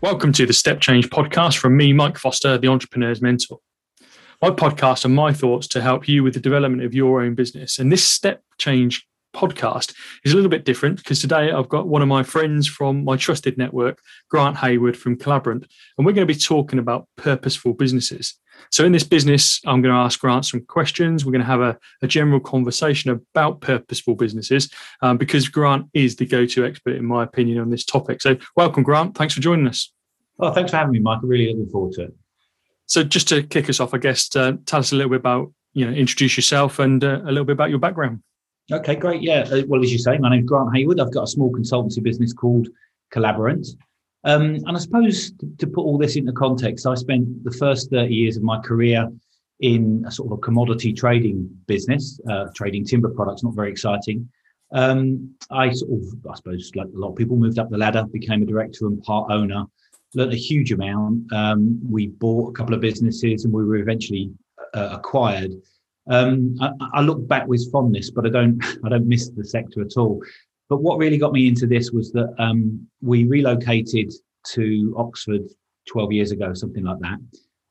Welcome to the Step Change podcast from me, Mike Foster, the entrepreneur's mentor. My podcast are my thoughts to help you with the development of your own business. And this Step Change podcast is a little bit different because today I've got one of my friends from my trusted network, Grant Hayward from Collaborant, and we're going to be talking about purposeful businesses. So, in this business, I'm going to ask Grant some questions. We're going to have a, a general conversation about purposeful businesses um, because Grant is the go to expert, in my opinion, on this topic. So, welcome, Grant. Thanks for joining us. Well, thanks for having me, Mike. I'm really looking forward to it. So, just to kick us off, I guess, uh, tell us a little bit about, you know, introduce yourself and uh, a little bit about your background. Okay, great. Yeah. Uh, well, as you say, my name's Grant Hayward. I've got a small consultancy business called Collaborant. Um, and I suppose to, to, put all this into context, I spent the first 30 years of my career in a sort of a commodity trading business, uh, trading timber products, not very exciting. Um, I sort of, I suppose, like a lot of people, moved up the ladder, became a director and part owner, a huge amount. Um, we bought a couple of businesses and we were eventually uh, acquired. Um, I, I, look back with fondness, but I don't, I don't miss the sector at all. But what really got me into this was that um, we relocated to Oxford 12 years ago, something like that.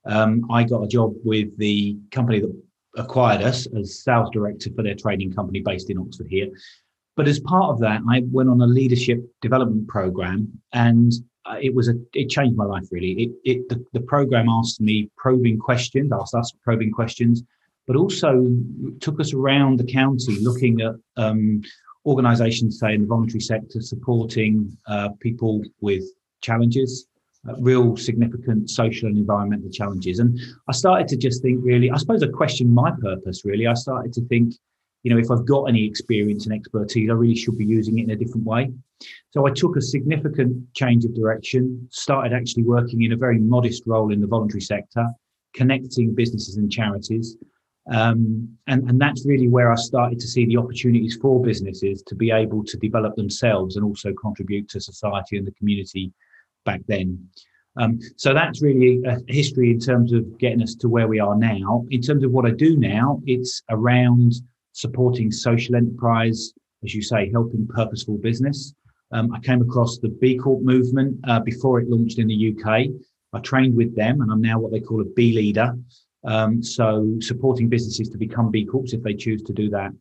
Um, I got a job with the company that acquired us as sales director for their trading company based in Oxford here. But as part of that, I went on a leadership development program, and it was a it changed my life really. It it the, the program asked me probing questions, asked us probing questions, but also took us around the county looking at um, organisations, say in the voluntary sector, supporting uh, people with challenges, uh, real significant social and environmental challenges. And I started to just think, really, I suppose I questioned my purpose. Really, I started to think, you know, if I've got any experience and expertise, I really should be using it in a different way. So I took a significant change of direction, started actually working in a very modest role in the voluntary sector, connecting businesses and charities. Um, and, and that's really where I started to see the opportunities for businesses to be able to develop themselves and also contribute to society and the community back then. Um, so that's really a history in terms of getting us to where we are now. In terms of what I do now, it's around supporting social enterprise, as you say, helping purposeful business. Um, I came across the B Corp movement uh, before it launched in the UK. I trained with them, and I'm now what they call a B leader. Um, so supporting businesses to become B Corps if they choose to do that.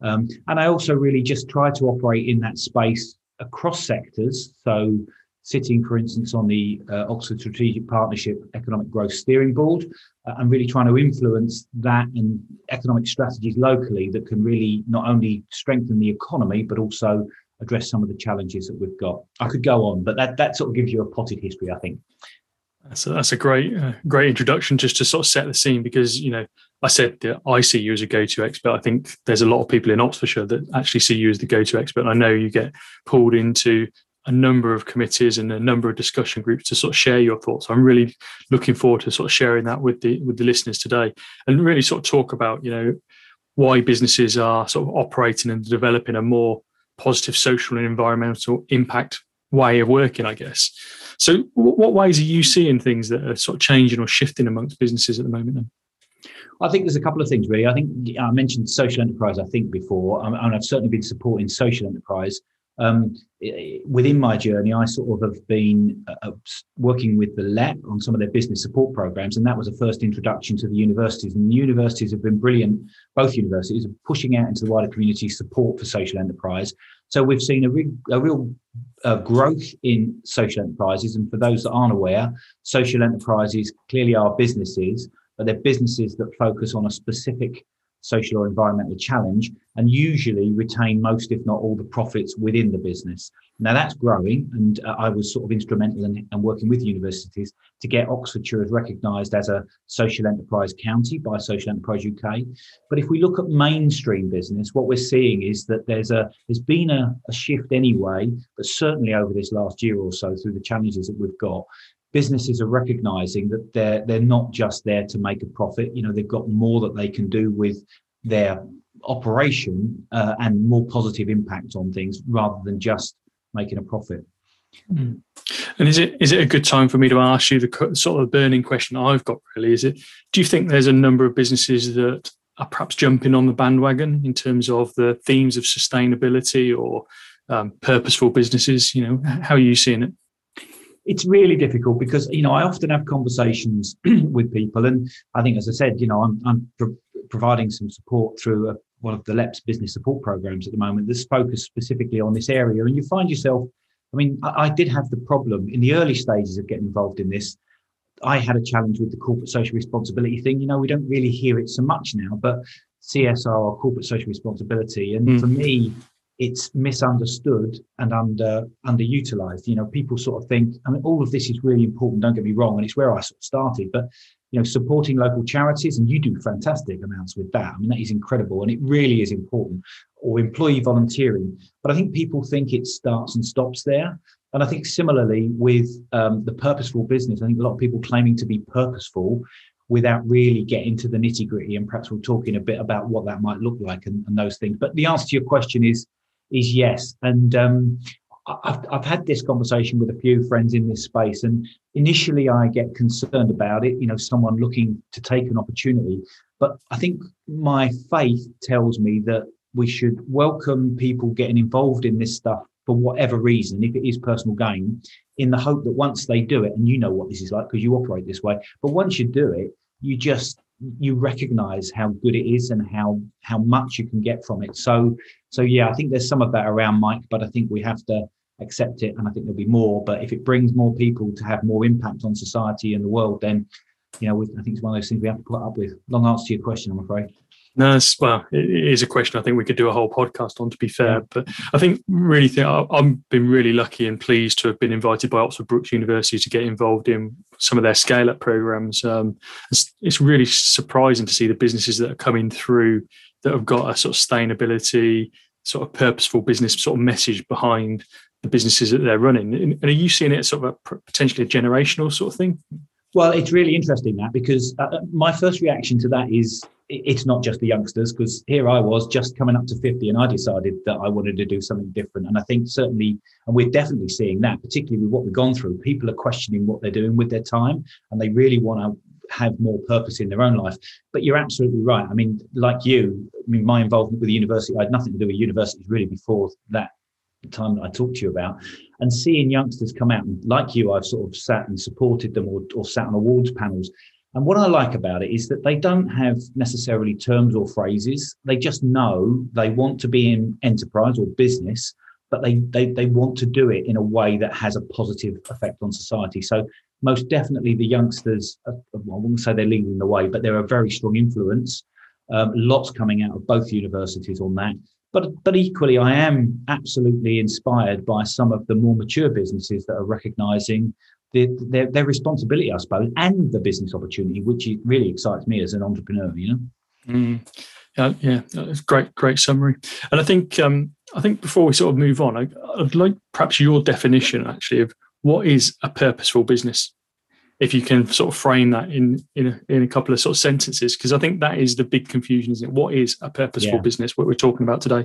Um, and I also really just try to operate in that space across sectors. So sitting, for instance, on the uh, Oxford Strategic Partnership Economic Growth Steering Board uh, and really trying to influence that and economic strategies locally that can really not only strengthen the economy, but also address some of the challenges that we've got. I could go on, but that, that sort of gives you a potted history, I think. So that's a great, uh, great introduction just to sort of set the scene because you know I said that I see you as a go-to expert. I think there's a lot of people in Oxfordshire that actually see you as the go-to expert. I know you get pulled into a number of committees and a number of discussion groups to sort of share your thoughts. I'm really looking forward to sort of sharing that with the with the listeners today and really sort of talk about you know why businesses are sort of operating and developing a more positive social and environmental impact way of working, I guess. So, what ways are you seeing things that are sort of changing or shifting amongst businesses at the moment? Then? I think there's a couple of things really. I think I mentioned social enterprise. I think before, and I've certainly been supporting social enterprise. Um, within my journey, I sort of have been uh, working with the LEP on some of their business support programs, and that was a first introduction to the universities. And the universities have been brilliant. Both universities are pushing out into the wider community support for social enterprise. So we've seen a, re- a real uh, growth in social enterprises. And for those that aren't aware, social enterprises clearly are businesses, but they're businesses that focus on a specific social or environmental challenge and usually retain most, if not all, the profits within the business. Now that's growing, and uh, I was sort of instrumental in, in, working with universities to get Oxfordshire as recognised as a social enterprise county by Social Enterprise UK. But if we look at mainstream business, what we're seeing is that there's a there's been a, a shift anyway, but certainly over this last year or so through the challenges that we've got, businesses are recognizing that they're they're not just there to make a profit. You know they've got more that they can do with their operation uh, and more positive impact on things rather than just making a profit. Mm. and is it is it a good time for me to ask you the sort of burning question i've got really? Is it do you think there's a number of businesses that are perhaps jumping on the bandwagon in terms of the themes of sustainability or um, purposeful businesses? You know how are you seeing it it's really difficult because you know I often have conversations with people, and I think, as I said, you know, I'm, I'm pro- providing some support through a, one of the LEP's business support programs at the moment that's focused specifically on this area, and you find yourself. I mean, I, I did have the problem in the early stages of getting involved in this. I had a challenge with the corporate social responsibility thing. You know, we don't really hear it so much now, but CSR or corporate social responsibility, and mm. for me, it's misunderstood and under underutilized. You know, people sort of think, I mean, all of this is really important. Don't get me wrong, and it's where I sort of started. But you know, supporting local charities, and you do fantastic amounts with that. I mean, that is incredible, and it really is important. Or employee volunteering, but I think people think it starts and stops there. And I think similarly with um, the purposeful business, I think a lot of people claiming to be purposeful without really getting to the nitty gritty. And perhaps we're talking a bit about what that might look like and, and those things. But the answer to your question is is yes. And um, I've, I've had this conversation with a few friends in this space, and initially I get concerned about it, you know, someone looking to take an opportunity. But I think my faith tells me that we should welcome people getting involved in this stuff for whatever reason, if it is personal gain, in the hope that once they do it, and you know what this is like because you operate this way, but once you do it, you just you recognize how good it is and how how much you can get from it. So so yeah i think there's some of that around mike but i think we have to accept it and i think there'll be more. But if it brings more people to have more impact on society and the world then you know i think it's one of those things we have to put up with long answer to your question i'm afraid no, it's, well, it is a question I think we could do a whole podcast on. To be fair, but I think really think I've been really lucky and pleased to have been invited by Oxford Brookes University to get involved in some of their scale up programs. Um, it's, it's, really surprising to see the businesses that are coming through that have got a sort of sustainability, sort of purposeful business sort of message behind the businesses that they're running. And are you seeing it as sort of a potentially a generational sort of thing? Well, it's really interesting that because uh, uh my first reaction to that is it's not just the youngsters because here I was just coming up to 50 and I decided that I wanted to do something different. And I think certainly, and we're definitely seeing that, particularly with what we've gone through, people are questioning what they're doing with their time and they really want to have more purpose in their own life. But you're absolutely right. I mean, like you, I mean, my involvement with the university, I had nothing to do with universities really before that time that I talked to you about. And seeing youngsters come out and like you, I've sort of sat and supported them or, or sat on awards panels and what I like about it is that they don't have necessarily terms or phrases. They just know they want to be in enterprise or business, but they, they, they want to do it in a way that has a positive effect on society. So most definitely the youngsters, uh, I wouldn't say they're leading the way, but they're a very strong influence. Um, lots coming out of both universities on that. But, but equally, I am absolutely inspired by some of the more mature businesses that are recognizing the, their, their responsibility, I suppose, and the business opportunity, which really excites me as an entrepreneur. You know. Mm. Yeah, great, great summary. And I think, um, I think before we sort of move on, I, I'd like perhaps your definition actually of what is a purposeful business if you can sort of frame that in in a, in a couple of sort of sentences because i think that is the big confusion isn't it what is a purposeful yeah. business what we're talking about today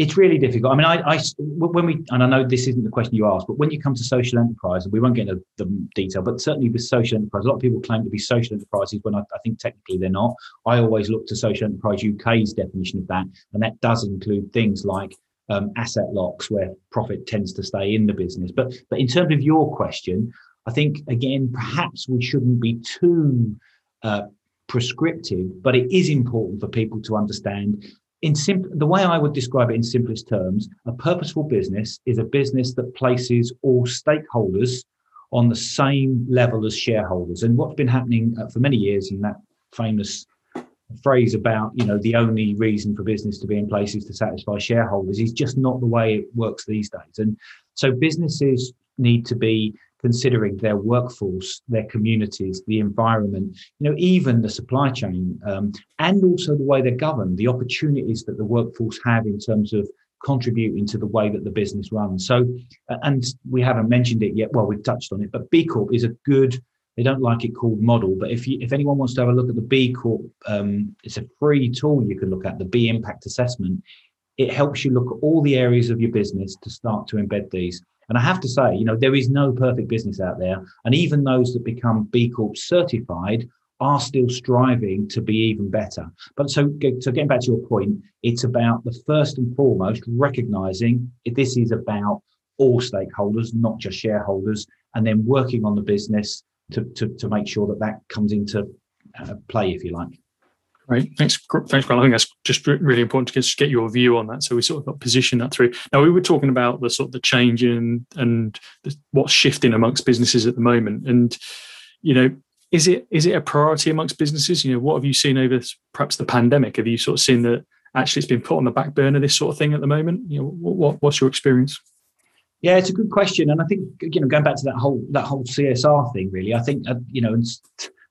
it's really difficult. I mean, I, I, when we, and I know this isn't the question you asked, but when you come to social enterprise, and we won't get into the detail, but certainly with social enterprise, a lot of people claim to be social enterprises when I, I think technically they're not. I always look to Social Enterprise UK's definition of that, and that does include things like um, asset locks, where profit tends to stay in the business. But, but in terms of your question, I think again, perhaps we shouldn't be too uh, prescriptive, but it is important for people to understand in sim- the way I would describe it in simplest terms, a purposeful business is a business that places all stakeholders on the same level as shareholders. And what's been happening uh, for many years in that famous phrase about you know the only reason for business to be in place is to satisfy shareholders is just not the way it works these days. And so businesses need to be considering their workforce, their communities, the environment, you know, even the supply chain, um, and also the way they're governed, the opportunities that the workforce have in terms of contributing to the way that the business runs. So, and we haven't mentioned it yet. Well, we've touched on it, but B Corp is a good. They don't like it called model, but if you, if anyone wants to have a look at the B Corp, um, it's a free tool you can look at the B Impact Assessment. It helps you look at all the areas of your business to start to embed these. And I have to say, you know, there is no perfect business out there. And even those that become B Corp certified are still striving to be even better. But so, so getting back to your point, it's about the first and foremost recognizing this is about all stakeholders, not just shareholders, and then working on the business to, to, to make sure that that comes into uh, play, if you like. Right. Thanks. Thanks, Grant. I think that's just really important to get, get your view on that. So we sort of got position that through. Now we were talking about the sort of the change in and the, what's shifting amongst businesses at the moment. And, you know, is it is it a priority amongst businesses? You know, what have you seen over perhaps the pandemic? Have you sort of seen that actually it's been put on the back burner, this sort of thing at the moment? You know, what, what's your experience? Yeah, it's a good question, and I think you know going back to that whole that whole CSR thing, really, I think uh, you know,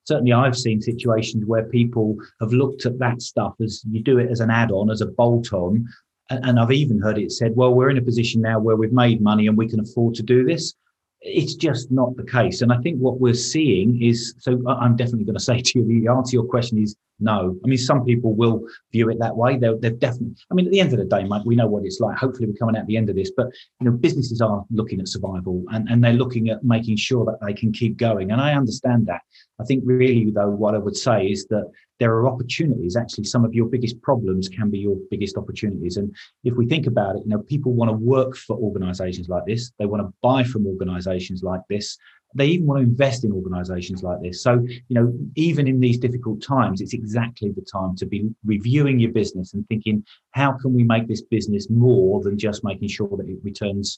certainly I've seen situations where people have looked at that stuff as you do it as an add-on, as a bolt-on, and, and I've even heard it said, well, we're in a position now where we've made money and we can afford to do this it's just not the case. And I think what we're seeing is so I'm definitely going to say to you the answer to your question is no. I mean, some people will view it that way. They're, they're definitely, I mean, at the end of the day, Mike, we know what it's like. Hopefully, we're coming out the end of this, but, you know, businesses are looking at survival and, and they're looking at making sure that they can keep going. And I understand that. I think really, though, what I would say is that there are opportunities. Actually, some of your biggest problems can be your biggest opportunities. And if we think about it, you know, people want to work for organizations like this. They want to buy from organizations like this. They even want to invest in organizations like this. So, you know, even in these difficult times, it's exactly the time to be reviewing your business and thinking, how can we make this business more than just making sure that it returns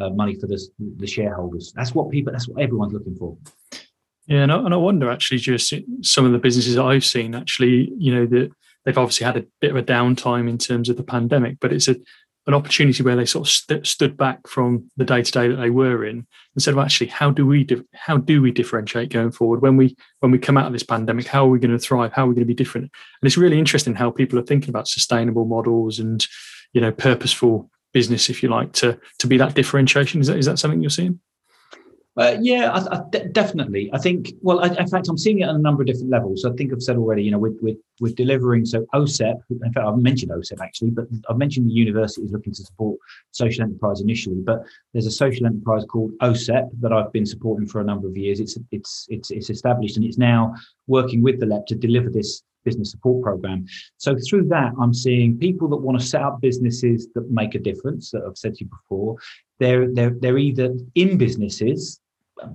uh, money for the, the shareholders? That's what people, that's what everyone's looking for. Yeah, and I, and I wonder actually, just some of the businesses I've seen actually, you know, that they've obviously had a bit of a downtime in terms of the pandemic, but it's a an opportunity where they sort of st- stood back from the day to day that they were in and said, "Well, actually, how do we di- how do we differentiate going forward when we when we come out of this pandemic? How are we going to thrive? How are we going to be different?" And it's really interesting how people are thinking about sustainable models and you know purposeful business, if you like, to to be that differentiation. Is that is that something you're seeing? Uh, yeah, definitely. I think. Well, I, in fact, I'm seeing it on a number of different levels. I think I've said already. You know, we're, we're, delivering. So OSEP. In fact, I've mentioned OSEP actually, but I've mentioned the university is looking to support social enterprise initially. But there's a social enterprise called OSEP that I've been supporting for a number of years. It's it's it's it's established and it's now working with the LEP to deliver this business support program. So through that, I'm seeing people that want to set up businesses that make a difference. That I've said to you before, they're they're they're either in businesses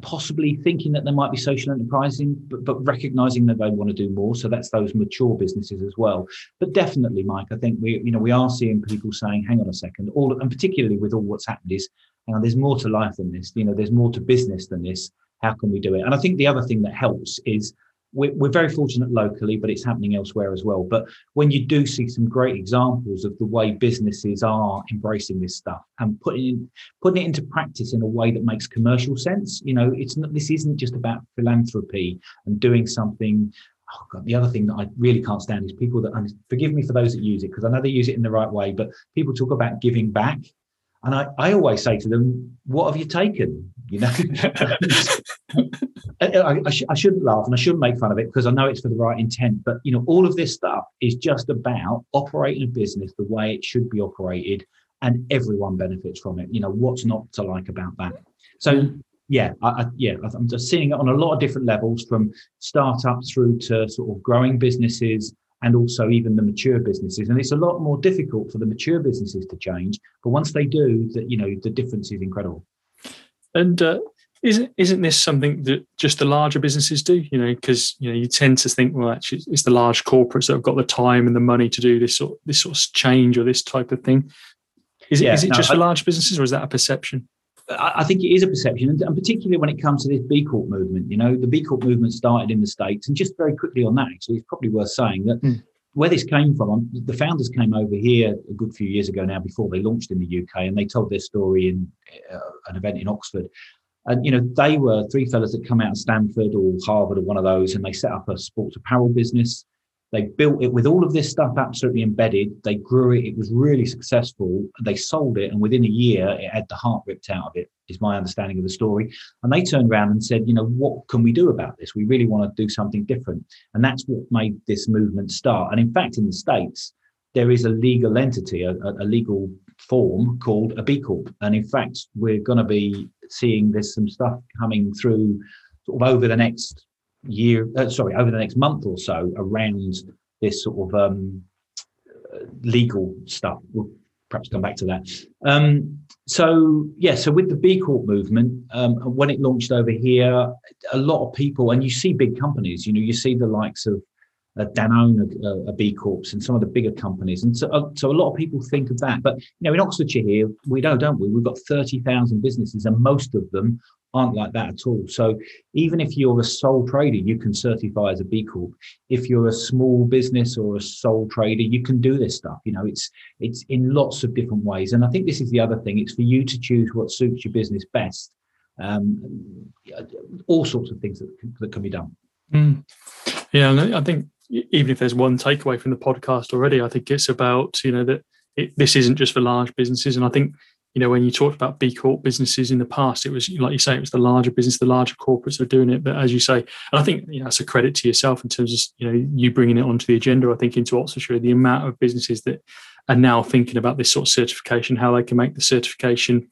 possibly thinking that there might be social enterprising, but, but recognizing that they want to do more. So that's those mature businesses as well. But definitely, Mike, I think we, you know, we are seeing people saying, hang on a second, all and particularly with all what's happened is, you know, there's more to life than this, you know, there's more to business than this. How can we do it? And I think the other thing that helps is we're, we're very fortunate locally, but it's happening elsewhere as well. But when you do see some great examples of the way businesses are embracing this stuff and putting putting it into practice in a way that makes commercial sense, you know, it's not this isn't just about philanthropy and doing something oh God, the other thing that I really can't stand is people that, and forgive me for those that use it, because I know they use it in the right way, but people talk about giving back. And I, I always say to them, what have you taken? You know, I, I, sh- I, shouldn't laugh and I shouldn't make fun of it because I know it's for the right intent. But you know, all of this stuff is just about operating a business the way it should be operated, and everyone benefits from it. You know, what's not to like about that? So yeah, I, yeah, I'm just seeing it on a lot of different levels, from startups through to sort of growing businesses and also even the mature businesses. And it's a lot more difficult for the mature businesses to change, but once they do, that you know, the difference is incredible. And uh, isn't isn't this something that just the larger businesses do? You know, because you know you tend to think, well, actually, it's the large corporates that have got the time and the money to do this sort this sort of change or this type of thing. Is it yeah, is it no, just I, for large businesses, or is that a perception? I think it is a perception, and particularly when it comes to this B Corp movement. You know, the B Corp movement started in the states, and just very quickly on that, actually, it's probably worth saying that mm. where this came from. Um, the founders came over here a good few years ago now, before they launched in the UK, and they told their story in uh, an event in Oxford. And you know, they were three fellas that come out of Stanford or Harvard or one of those, and they set up a sports apparel business. They built it with all of this stuff absolutely embedded. They grew it. It was really successful. They sold it, and within a year, it had the heart ripped out of it. Is my understanding of the story. And they turned around and said, you know, what can we do about this? We really want to do something different. And that's what made this movement start. And in fact, in the states, there is a legal entity, a, a legal form called a B Corp. And in fact, we're going to be seeing there's some stuff coming through sort of over the next year, uh, sorry, over the next month or so around this sort of um, legal stuff. We'll perhaps come back to that. Um, so yeah, so with the B Corp movement, um, when it launched over here, a lot of people, and you see big companies, you know, you see the likes of uh, Danone, a, B Corps, and some of the bigger companies, and so uh, so a lot of people think of that. But you know, in Oxfordshire here, we don't, don't we? We've got thirty thousand businesses, and most of them aren't like that at all. So even if you're a sole trader, you can certify as a B Corp. If you're a small business or a sole trader, you can do this stuff. You know, it's it's in lots of different ways. And I think this is the other thing. It's for you to choose what suits your business best. Um, all sorts of things that, that can be done. Mm. Yeah, I think even if there's one takeaway from the podcast already, I think it's about you know that it, this isn't just for large businesses, and I think you know, when you talked about B Corp businesses in the past, it was like you say, it was the larger business, the larger corporates are doing it. But as you say, and I think you know, that's a credit to yourself in terms of you know you bringing it onto the agenda. I think into Oxfordshire, the amount of businesses that are now thinking about this sort of certification, how they can make the certification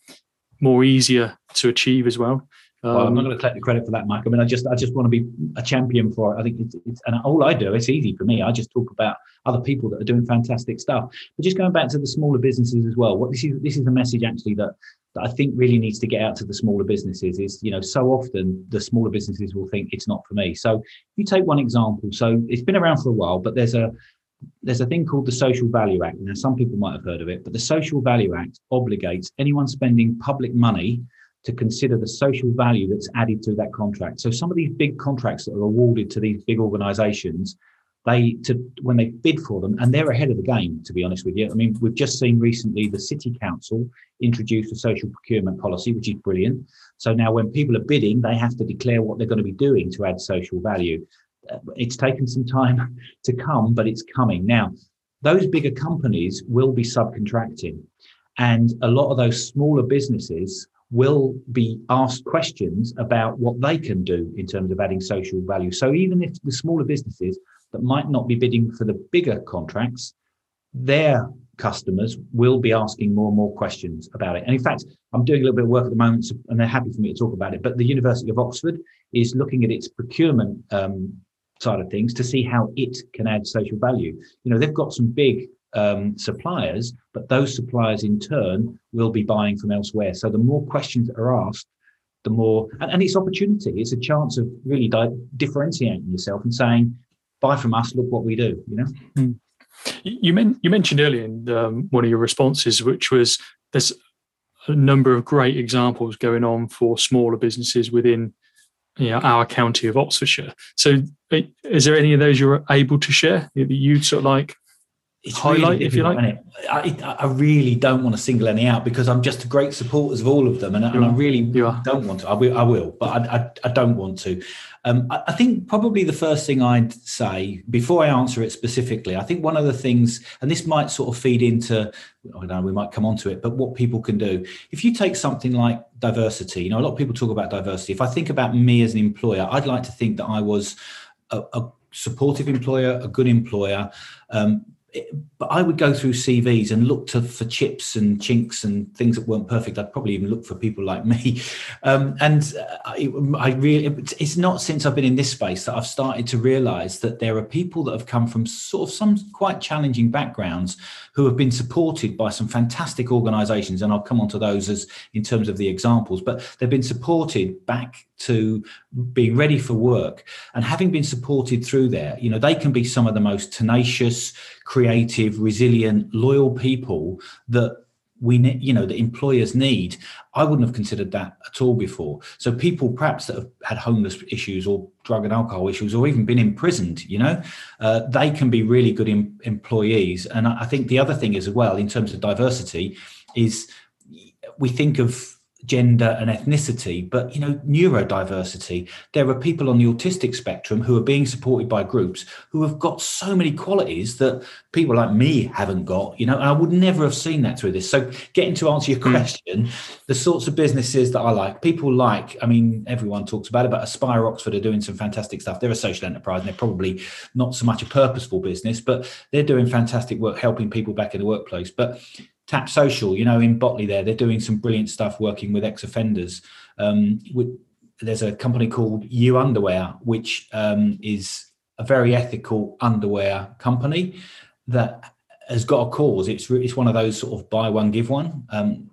more easier to achieve as well. Um, well, I'm not um, going to take the credit for that, Mike. I mean, I just I just want to be a champion for it. I think it's, it's and all I do, it's easy for me. I just talk about other people that are doing fantastic stuff. But just going back to the smaller businesses as well, what this is this is the message actually that that I think really needs to get out to the smaller businesses is, you know, so often the smaller businesses will think it's not for me. So if you take one example. So it's been around for a while, but there's a there's a thing called the Social Value Act. Now, some people might have heard of it, but the Social Value Act obligates anyone spending public money to consider the social value that's added to that contract. So some of these big contracts that are awarded to these big organizations, they to when they bid for them, and they're ahead of the game, to be honest with you. I mean, we've just seen recently the city council introduce a social procurement policy, which is brilliant. So now when people are bidding, they have to declare what they're going to be doing to add social value. Uh, it's taken some time to come, but it's coming. Now, those bigger companies will be subcontracting. And a lot of those smaller businesses will be asked questions about what they can do in terms of adding social value. So even if the smaller businesses that might not be bidding for the bigger contracts, their customers will be asking more and more questions about it. And in fact, I'm doing a little bit of work at the moment, and they're happy for me to talk about it. But the University of Oxford is looking at its procurement um, side of things to see how it can add social value. You know, they've got some big um, suppliers, but those suppliers in turn will be buying from elsewhere. So the more questions that are asked, the more, and, and it's opportunity. It's a chance of really di- differentiating yourself and saying, buy from us, look what we do, you know? Mm. You, men- you mentioned earlier in um, one of your responses, which was there's a number of great examples going on for smaller businesses within you know, our county of Oxfordshire. So, is there any of those you're able to share that you'd sort of like it's highlight really if you like. I, I, really don't want to single any out because I'm just a great supporters of all of them, and, and I really don't want to. I will, I will but I, I, I don't want to. Um, I, I, think probably the first thing I'd say before I answer it specifically, I think one of the things, and this might sort of feed into, I don't know, we might come on to it, but what people can do. If you take something like diversity, you know, a lot of people talk about diversity. If I think about me as an employer, I'd like to think that I was a, a supportive employer, a good employer. Um, but I would go through CVs and look to, for chips and chinks and things that weren't perfect. I'd probably even look for people like me. Um, and I, I, really, it's not since I've been in this space that I've started to realize that there are people that have come from sort of some quite challenging backgrounds who have been supported by some fantastic organizations. And I'll come on to those as in terms of the examples, but they've been supported back to being ready for work and having been supported through there you know they can be some of the most tenacious creative resilient loyal people that we need, you know the employers need. I wouldn't have considered that at all before. So people perhaps that have had homeless issues or drug and alcohol issues or even been imprisoned you know uh, they can be really good em- employees. And I think the other thing as well in terms of diversity is we think of gender and ethnicity, but you know, neurodiversity. There are people on the autistic spectrum who are being supported by groups who have got so many qualities that people like me haven't got, you know, and I would never have seen that through this. So getting to answer your hmm. question, the sorts of businesses that I like, people like, I mean, everyone talks about it, but Aspire Oxford are doing some fantastic stuff. They're a social enterprise and they're probably not so much a purposeful business, but they're doing fantastic work helping people back in the workplace. But Tap Social, you know, in Botley there, they're doing some brilliant stuff working with ex-offenders. Um, there's a company called You Underwear, which um, is a very ethical underwear company that has got a cause. It's it's one of those sort of buy one give one. Um,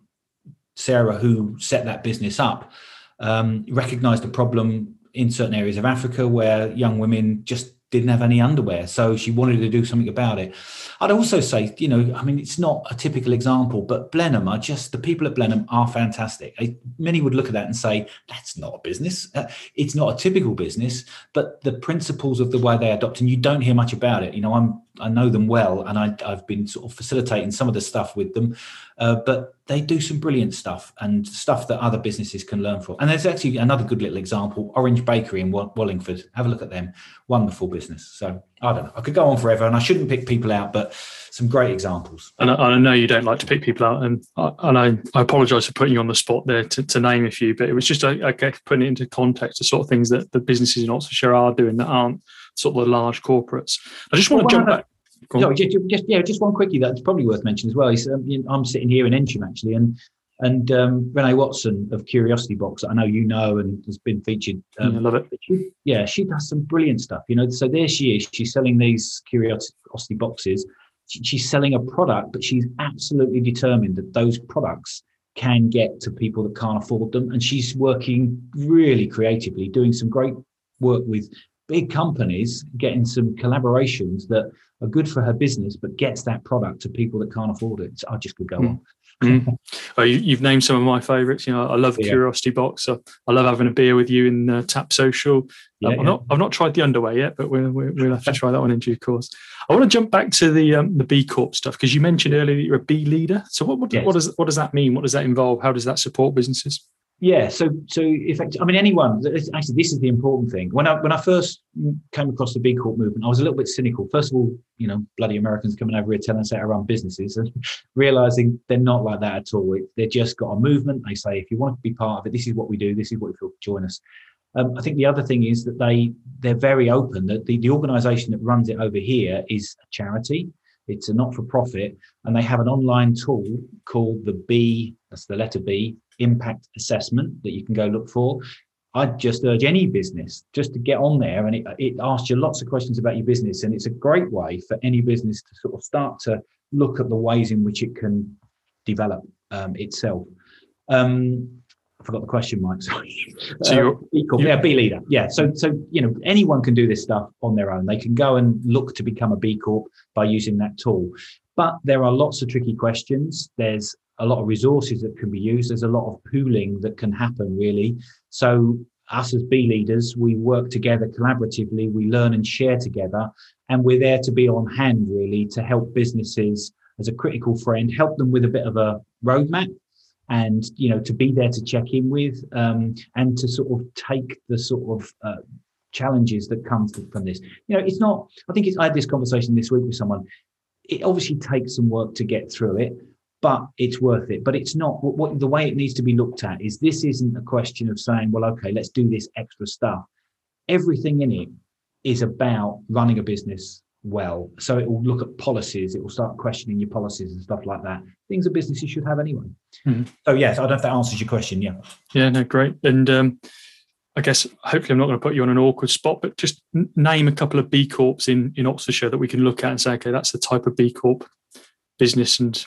Sarah, who set that business up, um, recognised a problem in certain areas of Africa where young women just didn't have any underwear. So she wanted to do something about it. I'd also say, you know, I mean, it's not a typical example, but Blenheim are just the people at Blenheim are fantastic. I, many would look at that and say, that's not a business. Uh, it's not a typical business, but the principles of the way they adopt, and you don't hear much about it. You know, I'm I know them well, and I, have been sort of facilitating some of the stuff with them. Uh, but they do some brilliant stuff and stuff that other businesses can learn from. And there's actually another good little example: Orange Bakery in Wallingford. Have a look at them; wonderful business. So I don't know. I could go on forever, and I shouldn't pick people out, but some great examples. And I, I know you don't like to pick people out, and I, and I, I apologise for putting you on the spot there to, to name a few, but it was just I, guess putting it into context the sort of things that the businesses in Oxfordshire are doing that aren't sort of the large corporates. I just want well, to jump back. No, just, just, yeah, just one quickie that's probably worth mentioning as well. Is um, I'm sitting here in Eynsham actually, and and um, Renee Watson of Curiosity Box, I know you know and has been featured. Um, yeah, I love it. She, yeah, she does some brilliant stuff. You know, so there she is. She's selling these Curiosity boxes. She, she's selling a product, but she's absolutely determined that those products can get to people that can't afford them. And she's working really creatively, doing some great work with big companies, getting some collaborations that are good for her business, but gets that product to people that can't afford it. So I just could go mm. on. Mm. Well, you, have named some of my favourites. You know, I love yeah. Curiosity Box. I, I, love having a beer with you in uh, Tap Social. Yeah, um, I've not I've not tried the underwear yet, but we'll, we'll have to try that one in due course. I want to jump back to the um, the B Corp stuff because you mentioned earlier that you're a B leader. So what what, yes. what does what does that mean? What does that involve? How does that support businesses? Yeah, so so effect. I mean, anyone. Actually, this is the important thing. When I when I first came across the B Corp movement, I was a little bit cynical. First of all, you know, bloody Americans coming over here telling us how to run businesses, and realizing they're not like that at all. They've just got a movement. They say, if you want to be part of it, this is what we do. This is what feel. Join us. Um, I think the other thing is that they they're very open. That the, the organisation that runs it over here is a charity. It's a not for profit, and they have an online tool called the B. That's the letter B impact assessment that you can go look for. I'd just urge any business just to get on there and it, it asks you lots of questions about your business. And it's a great way for any business to sort of start to look at the ways in which it can develop um, itself. Um, I forgot the question, Mike. Sorry. So uh, yeah, B leader. Yeah. So, so you know, anyone can do this stuff on their own. They can go and look to become a B Corp by using that tool. But there are lots of tricky questions. There's a lot of resources that can be used. There's a lot of pooling that can happen, really. So, us as B leaders, we work together collaboratively, we learn and share together, and we're there to be on hand, really, to help businesses as a critical friend, help them with a bit of a roadmap. And you know, to be there to check in with, um, and to sort of take the sort of uh, challenges that come from this. You know, it's not. I think it's. I had this conversation this week with someone. It obviously takes some work to get through it, but it's worth it. But it's not what, what, the way it needs to be looked at is this isn't a question of saying, well, okay, let's do this extra stuff. Everything in it is about running a business well. So it will look at policies, it will start questioning your policies and stuff like that. Things a businesses should have anyway. Mm-hmm. So yes, I don't know if that answers your question. Yeah. Yeah, no, great. And um, I guess hopefully I'm not going to put you on an awkward spot, but just name a couple of B Corps in in Oxfordshire that we can look at and say, okay, that's the type of B Corp business and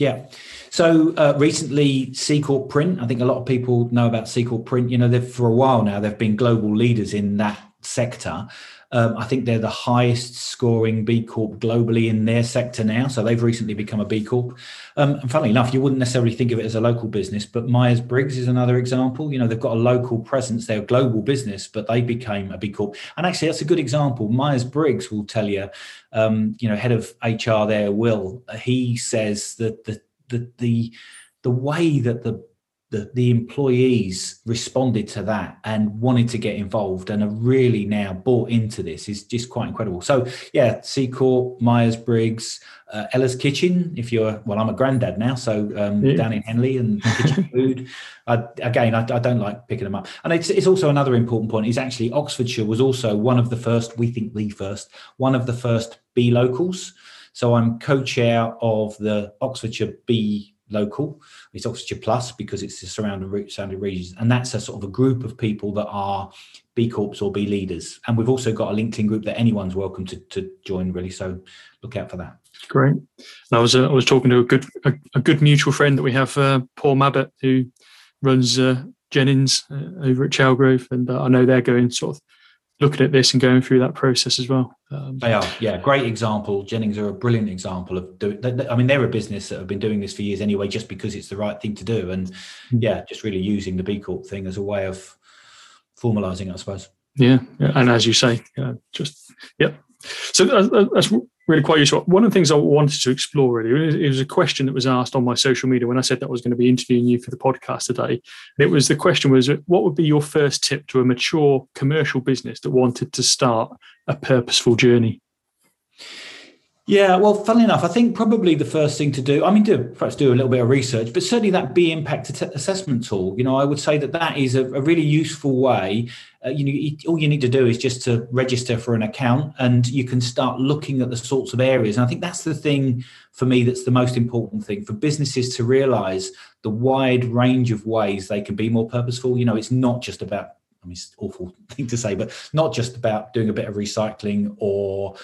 yeah. So uh, recently, Seacourt Print. I think a lot of people know about Seacourt Print. You know, they've for a while now. They've been global leaders in that sector. Um, I think they're the highest scoring B Corp globally in their sector now. So they've recently become a B Corp. Um, and funnily enough, you wouldn't necessarily think of it as a local business, but Myers Briggs is another example. You know, they've got a local presence. They're a global business, but they became a B Corp. And actually, that's a good example. Myers Briggs will tell you, um, you know, head of HR there, Will, he says that the, the, the, the way that the the, the employees responded to that and wanted to get involved and are really now bought into this is just quite incredible. So yeah, Seacourt, Myers Briggs, uh, Ella's Kitchen. If you're well, I'm a granddad now, so um, yeah. down in Henley and kitchen food. I, again, I, I, don't like picking them up. And it's, it's also another important point is actually Oxfordshire was also one of the first. We think the first one of the first B locals. So I'm co-chair of the Oxfordshire B local. It's Oxfordshire Plus because it's the surrounding surrounding regions, and that's a sort of a group of people that are B Corps or B leaders. And we've also got a LinkedIn group that anyone's welcome to, to join. Really, so look out for that. Great. And I was uh, I was talking to a good a, a, good mutual friend that we have, uh, Paul Mabbott, who runs uh, Jennings uh, over at Chalgrove, and uh, I know they're going sort of looking at this and going through that process as well. Um, they are, yeah, great example. Jennings are a brilliant example of doing. I mean, they're a business that have been doing this for years anyway, just because it's the right thing to do, and hmm. yeah, just really using the B Corp thing as a way of formalising, I suppose. Yeah, yeah, and as you say, uh, just yep. So that's really quite useful. One of the things I wanted to explore really it was a question that was asked on my social media when I said that I was going to be interviewing you for the podcast today. And it was the question was, what would be your first tip to a mature commercial business that wanted to start a purposeful journey? Yeah, well, funnily enough, I think probably the first thing to do, I mean, do perhaps do a little bit of research, but certainly that B impact assessment tool, you know, I would say that that is a, a really useful way. Uh, you know, all you need to do is just to register for an account and you can start looking at the sorts of areas. And I think that's the thing for me that's the most important thing for businesses to realize the wide range of ways they can be more purposeful. You know, it's not just about I mean, it's awful thing to say, but not just about doing a bit of recycling or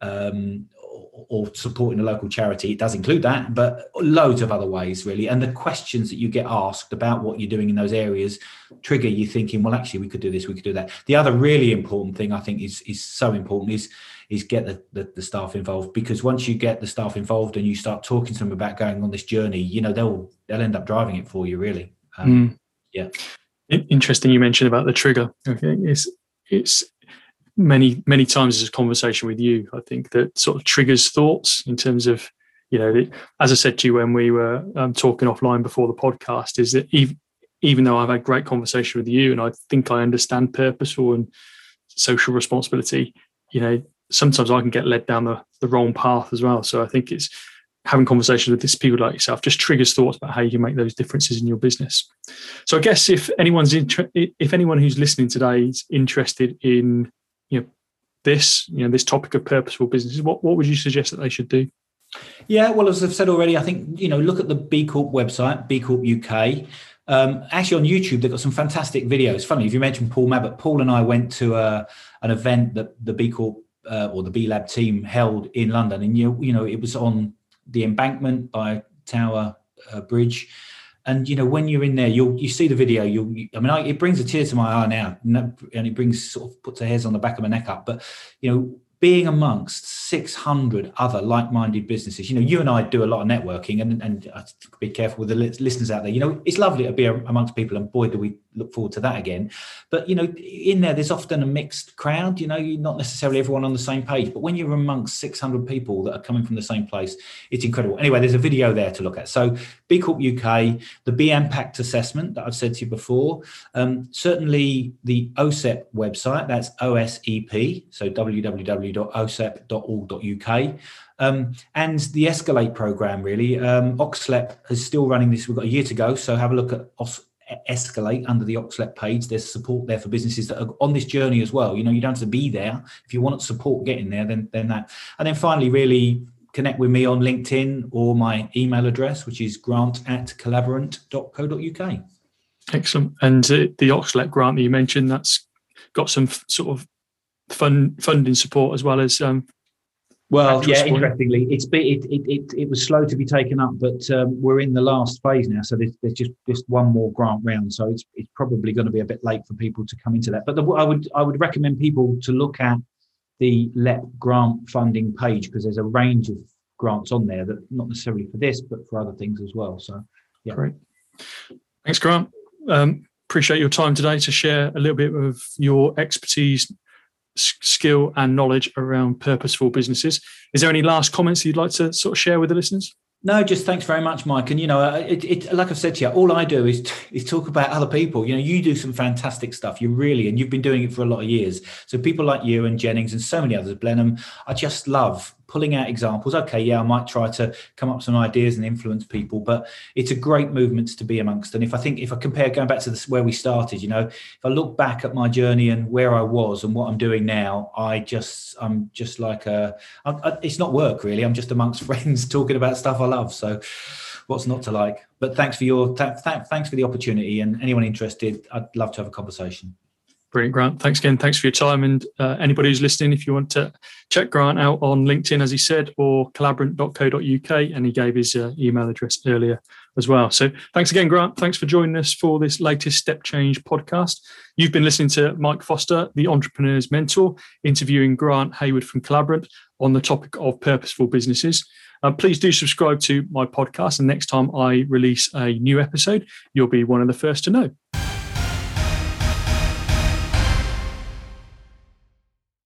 um, or supporting a local charity. It does include that, but loads of other ways, really. And the questions that you get asked about what you're doing in those areas trigger you thinking, well, actually, we could do this, we could do that. The other really important thing I think is is so important is is get the, the, the staff involved because once you get the staff involved and you start talking to them about going on this journey, you know they'll they'll end up driving it for you, really. Um, mm. Yeah. Interesting. You mentioned about the trigger. Okay, it's it's many many times as a conversation with you i think that sort of triggers thoughts in terms of you know as i said to you when we were um, talking offline before the podcast is that even, even though i've had great conversation with you and i think i understand purposeful and social responsibility you know sometimes i can get led down the, the wrong path as well. So i think it's having conversations with this people like yourself just triggers thoughts about how you can make those differences in your business. So i guess if anyone's inter- if anyone who's listening today is interested in this you know this topic of purposeful businesses what what would you suggest that they should do? Yeah well as i've said already i think you know look at the b corp website b corp uk um, actually on youtube they've got some fantastic videos. Funny if you mentioned paul mabbott paul and i went to a, uh, an event that the b corp uh, or the b lab team held in london. And you, you know it was on the embankment by tower uh, bridge and you know when you're in there you'll you see the video you'll i mean I, it brings a tear to my eye now and it brings sort of puts a hairs on the back of my neck up but you know being amongst 600 other like-minded businesses you know you and i do a lot of networking and and be careful with the listeners out there. You know it's lovely to be amongst people and boy do we look forward to that again. But you know in there there's often a mixed crowd you know you're not necessarily everyone on the same page but when you're amongst 600 people that are coming from the same place it's incredible. Anyway there's a video there to look at. So b corp uk the b impact assessment that i've said to you before um, certainly the osep website that's osep so www.osep.org.uk um, and the Escalate program, really. Um, Oxlep is still running this. We've got a year to go. So have a look at Os- escalate under the Oxlep page. There's support there for businesses that are on this journey as well. You know, you don't have to be there. If you want support getting there, then then that. And then finally, really connect with me on LinkedIn or my email address, which is grant at collaborant.co.uk. Excellent. And uh, the Oxlep grant that you mentioned, that's got some f- sort of fund funding support as well as um, well, yeah. Interestingly, it's it, it it it was slow to be taken up, but um, we're in the last phase now. So there's, there's, just just one more grant round. So it's it's probably going to be a bit late for people to come into that. But the, I would I would recommend people to look at the LEP grant funding page because there's a range of grants on there that not necessarily for this, but for other things as well. So yeah, great. Thanks, Grant. Um, appreciate your time today to share a little bit of your expertise skill and knowledge around purposeful businesses. Is there any last comments you'd like to sort of share with the listeners? No, just thanks very much, Mike. And you know, uh, it, it, like I've said to you, all I do is is talk about other people. You know, you do some fantastic stuff. You really, and you've been doing it for a lot of years. So people like you and Jennings and so many others, Blenheim, I just love pulling out examples. Okay, yeah, I might try to come up with some ideas and influence people, but it's a great movement to be amongst. And if I think, if I compare going back to this, where we started, you know, if I look back at my journey and where I was and what I'm doing now, I just, I'm just like a, I, I, it's not work really. I'm just amongst friends talking about stuff I love. So what's not to like? But thanks for your, th- th- thanks for the opportunity and anyone interested, I'd love to have a conversation. Brilliant, Grant. Thanks again. Thanks for your time. And uh, anybody who's listening, if you want to check Grant out on LinkedIn, as he said, or collaborant.co.uk, and he gave his uh, email address earlier as well. So thanks again, Grant. Thanks for joining us for this latest Step Change podcast. You've been listening to Mike Foster, the entrepreneur's mentor, interviewing Grant Hayward from Collaborant on the topic of purposeful businesses. Uh, please do subscribe to my podcast, and next time I release a new episode, you'll be one of the first to know.